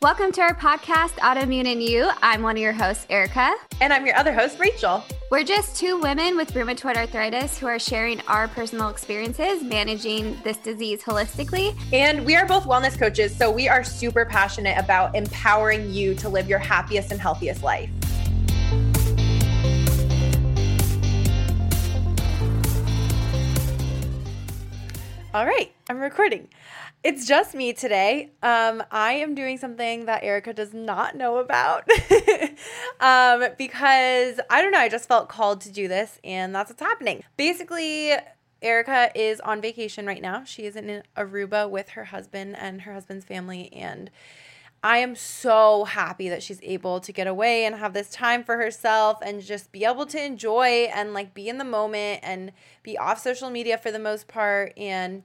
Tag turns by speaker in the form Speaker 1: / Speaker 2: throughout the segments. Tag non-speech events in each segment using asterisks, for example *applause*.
Speaker 1: Welcome to our podcast, Autoimmune and You. I'm one of your hosts, Erica.
Speaker 2: And I'm your other host, Rachel.
Speaker 1: We're just two women with rheumatoid arthritis who are sharing our personal experiences managing this disease holistically.
Speaker 2: And we are both wellness coaches, so we are super passionate about empowering you to live your happiest and healthiest life. All right, I'm recording. It's just me today. Um, I am doing something that Erica does not know about *laughs* um, because I don't know. I just felt called to do this, and that's what's happening. Basically, Erica is on vacation right now. She is in Aruba with her husband and her husband's family, and I am so happy that she's able to get away and have this time for herself and just be able to enjoy and like be in the moment and be off social media for the most part and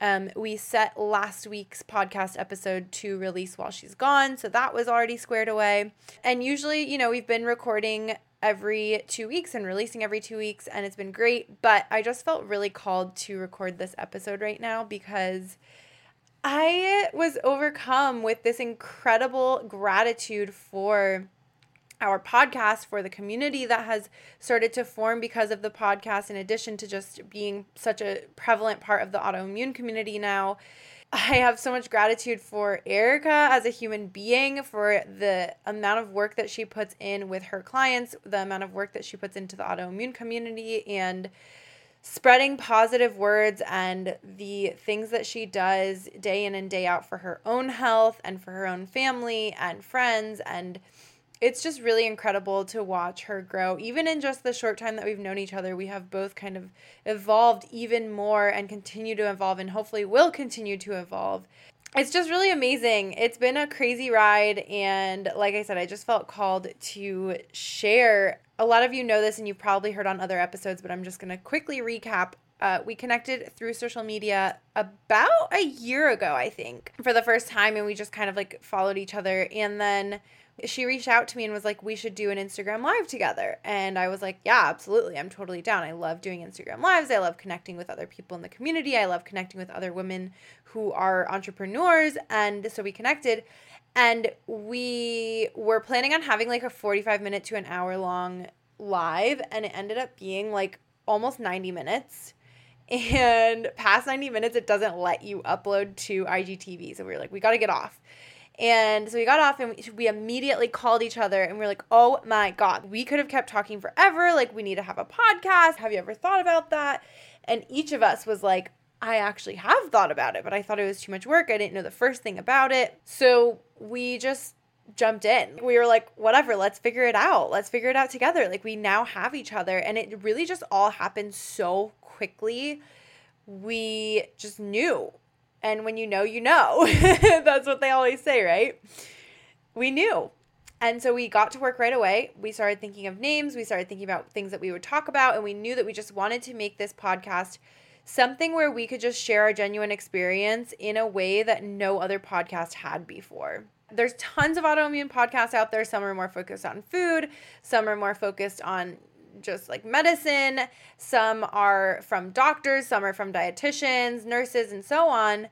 Speaker 2: um, we set last week's podcast episode to release while she's gone, so that was already squared away. And usually, you know, we've been recording every two weeks and releasing every two weeks, and it's been great. But I just felt really called to record this episode right now because I was overcome with this incredible gratitude for our podcast for the community that has started to form because of the podcast, in addition to just being such a prevalent part of the autoimmune community now. I have so much gratitude for Erica as a human being, for the amount of work that she puts in with her clients, the amount of work that she puts into the autoimmune community, and spreading positive words and the things that she does day in and day out for her own health and for her own family and friends and it's just really incredible to watch her grow. Even in just the short time that we've known each other, we have both kind of evolved even more and continue to evolve and hopefully will continue to evolve. It's just really amazing. It's been a crazy ride. And like I said, I just felt called to share. A lot of you know this and you've probably heard on other episodes, but I'm just going to quickly recap uh, we connected through social media about a year ago, I think, for the first time, and we just kind of like followed each other. And then she reached out to me and was like, we should do an Instagram live together. And I was like, yeah, absolutely. I'm totally down. I love doing Instagram lives. I love connecting with other people in the community. I love connecting with other women who are entrepreneurs. And so we connected and we were planning on having like a 45 minute to an hour long live. And it ended up being like almost 90 minutes. And past 90 minutes, it doesn't let you upload to IGTV. So we were like, we got to get off. And so we got off and we immediately called each other and we are like, oh my God, we could have kept talking forever. Like, we need to have a podcast. Have you ever thought about that? And each of us was like, I actually have thought about it, but I thought it was too much work. I didn't know the first thing about it. So we just jumped in. We were like, whatever, let's figure it out. Let's figure it out together. Like, we now have each other. And it really just all happened so quickly. We just knew and when you know, you know. *laughs* That's what they always say, right? We knew. And so we got to work right away. We started thinking of names, we started thinking about things that we would talk about, and we knew that we just wanted to make this podcast something where we could just share our genuine experience in a way that no other podcast had before. There's tons of autoimmune podcasts out there. Some are more focused on food, some are more focused on just like medicine, some are from doctors, some are from dietitians, nurses, and so on.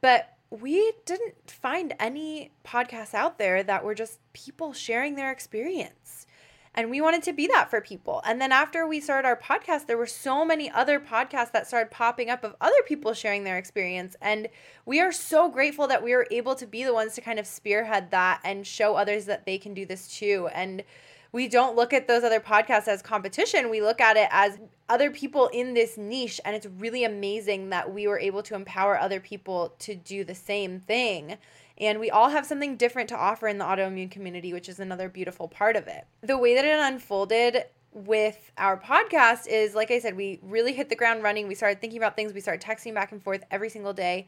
Speaker 2: But we didn't find any podcasts out there that were just people sharing their experience. And we wanted to be that for people. And then after we started our podcast, there were so many other podcasts that started popping up of other people sharing their experience. And we are so grateful that we were able to be the ones to kind of spearhead that and show others that they can do this too. And we don't look at those other podcasts as competition. We look at it as other people in this niche. And it's really amazing that we were able to empower other people to do the same thing. And we all have something different to offer in the autoimmune community, which is another beautiful part of it. The way that it unfolded with our podcast is like I said, we really hit the ground running. We started thinking about things, we started texting back and forth every single day.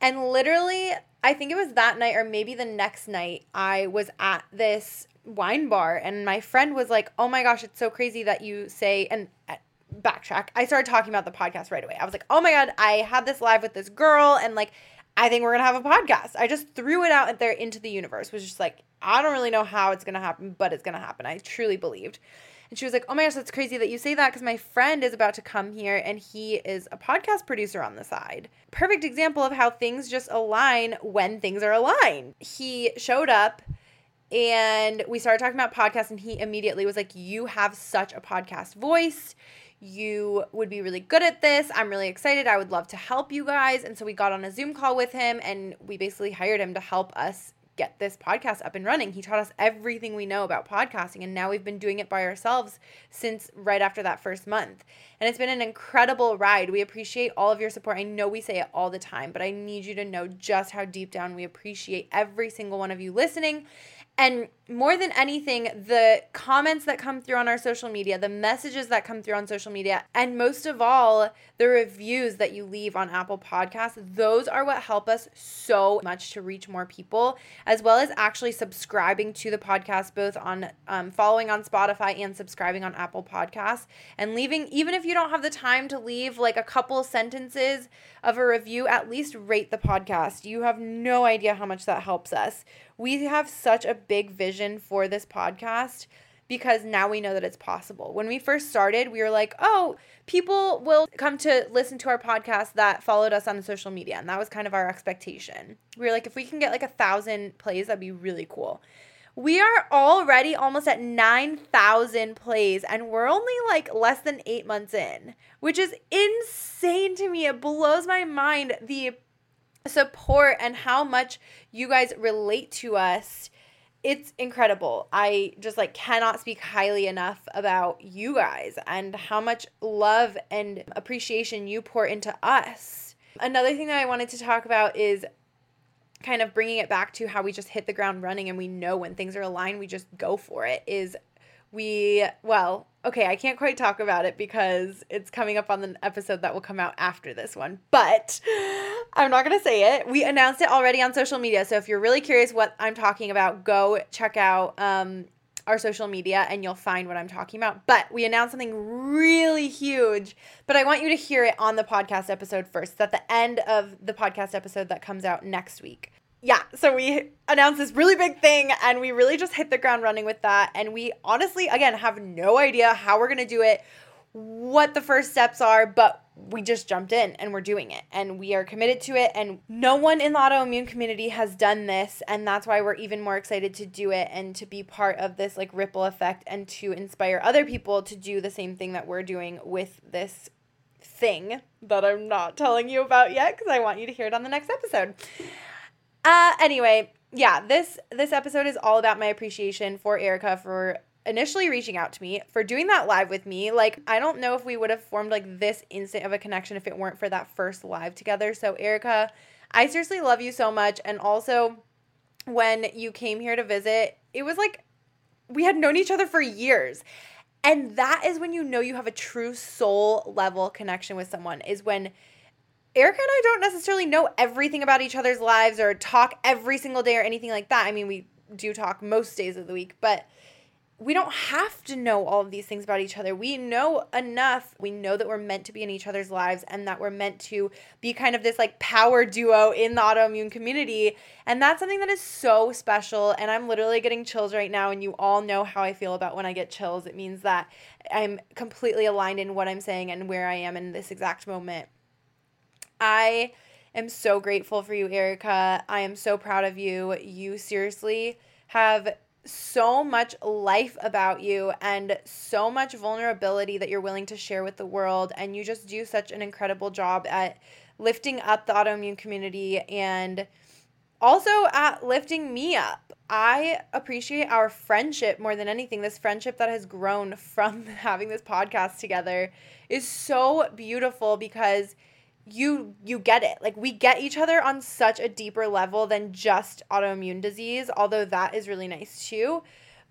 Speaker 2: And literally, I think it was that night or maybe the next night, I was at this wine bar and my friend was like, "Oh my gosh, it's so crazy that you say and uh, backtrack. I started talking about the podcast right away. I was like, "Oh my god, I had this live with this girl and like I think we're going to have a podcast." I just threw it out there into the universe. Was just like, I don't really know how it's going to happen, but it's going to happen. I truly believed. And she was like, Oh my gosh, that's crazy that you say that because my friend is about to come here and he is a podcast producer on the side. Perfect example of how things just align when things are aligned. He showed up and we started talking about podcasts and he immediately was like you have such a podcast voice you would be really good at this i'm really excited i would love to help you guys and so we got on a zoom call with him and we basically hired him to help us get this podcast up and running. He taught us everything we know about podcasting, and now we've been doing it by ourselves since right after that first month. And it's been an incredible ride. We appreciate all of your support. I know we say it all the time, but I need you to know just how deep down we appreciate every single one of you listening and more than anything, the comments that come through on our social media, the messages that come through on social media, and most of all, the reviews that you leave on Apple Podcasts, those are what help us so much to reach more people, as well as actually subscribing to the podcast, both on um, following on Spotify and subscribing on Apple Podcasts, and leaving, even if you don't have the time to leave like a couple sentences of a review, at least rate the podcast. You have no idea how much that helps us we have such a big vision for this podcast because now we know that it's possible. When we first started, we were like, oh, people will come to listen to our podcast that followed us on social media. And that was kind of our expectation. We were like, if we can get like a thousand plays, that'd be really cool. We are already almost at 9,000 plays, and we're only like less than eight months in, which is insane to me. It blows my mind the support and how much you guys relate to us it's incredible. I just like cannot speak highly enough about you guys and how much love and appreciation you pour into us. Another thing that I wanted to talk about is kind of bringing it back to how we just hit the ground running and we know when things are aligned, we just go for it. Is we, well, okay, I can't quite talk about it because it's coming up on the episode that will come out after this one, but I'm not going to say it. We announced it already on social media. So if you're really curious what I'm talking about, go check out um, our social media and you'll find what I'm talking about. But we announced something really huge, but I want you to hear it on the podcast episode first. It's at the end of the podcast episode that comes out next week yeah, so we announced this really big thing and we really just hit the ground running with that. And we honestly, again, have no idea how we're going to do it, what the first steps are, but we just jumped in and we're doing it and we are committed to it. And no one in the autoimmune community has done this. And that's why we're even more excited to do it and to be part of this like ripple effect and to inspire other people to do the same thing that we're doing with this thing that I'm not telling you about yet because I want you to hear it on the next episode. Uh, anyway, yeah, this this episode is all about my appreciation for Erica for initially reaching out to me, for doing that live with me. Like, I don't know if we would have formed like this instant of a connection if it weren't for that first live together. So, Erica, I seriously love you so much. And also, when you came here to visit, it was like we had known each other for years. And that is when you know you have a true soul level connection with someone, is when Erica and I don't necessarily know everything about each other's lives or talk every single day or anything like that. I mean, we do talk most days of the week, but we don't have to know all of these things about each other. We know enough. We know that we're meant to be in each other's lives and that we're meant to be kind of this like power duo in the autoimmune community. And that's something that is so special. And I'm literally getting chills right now. And you all know how I feel about when I get chills. It means that I'm completely aligned in what I'm saying and where I am in this exact moment. I am so grateful for you, Erica. I am so proud of you. You seriously have so much life about you and so much vulnerability that you're willing to share with the world. And you just do such an incredible job at lifting up the autoimmune community and also at lifting me up. I appreciate our friendship more than anything. This friendship that has grown *laughs* from having this podcast together is so beautiful because you you get it. Like we get each other on such a deeper level than just autoimmune disease although that is really nice too.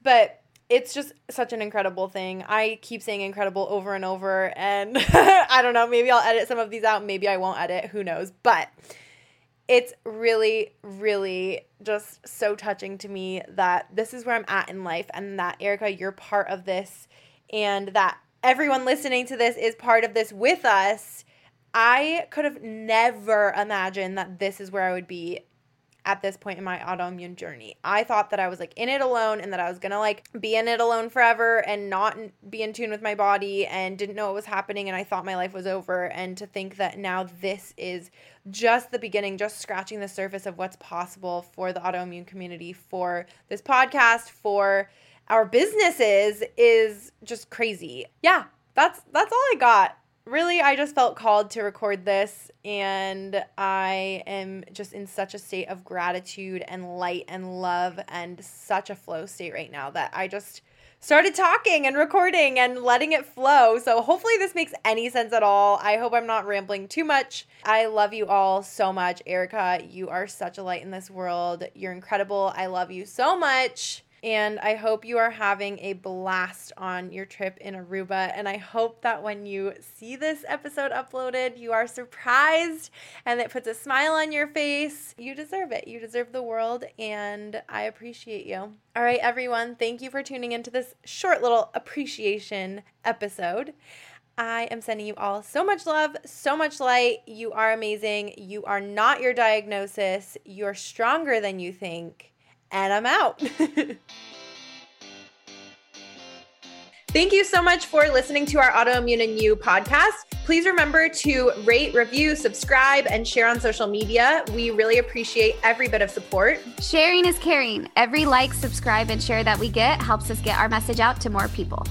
Speaker 2: But it's just such an incredible thing. I keep saying incredible over and over and *laughs* i don't know maybe i'll edit some of these out maybe i won't edit who knows? But it's really really just so touching to me that this is where i'm at in life and that erica you're part of this and that everyone listening to this is part of this with us I could have never imagined that this is where I would be at this point in my autoimmune journey. I thought that I was like in it alone and that I was to like be in it alone forever and not be in tune with my body and didn't know what was happening and I thought my life was over and to think that now this is just the beginning, just scratching the surface of what's possible for the autoimmune community, for this podcast, for our businesses is just crazy. Yeah, that's that's all I got really, I just felt called to record this, and I am just in such a state of gratitude and light and love and such a flow state right now that I just started talking and recording and letting it flow. So, hopefully, this makes any sense at all. I hope I'm not rambling too much. I love you all so much. Erica, you are such a light in this world. You're incredible. I love you so much. And I hope you are having a blast on your trip in Aruba. And I hope that when you see this episode uploaded, you are surprised and it puts a smile on your face. You deserve it. You deserve the world. And I appreciate you. All right, everyone. Thank you for tuning into this short little appreciation episode. I am sending you all so much love, so much light. You are amazing. You are not your diagnosis. You're stronger than you think and I'm out. *laughs* Thank you so much for listening to our Autoimmune and You podcast. Please remember to rate, review, subscribe, and share on social media. We really appreciate every bit of support.
Speaker 1: Sharing is caring. Every like, subscribe, and share that we get helps us get our message out to more people.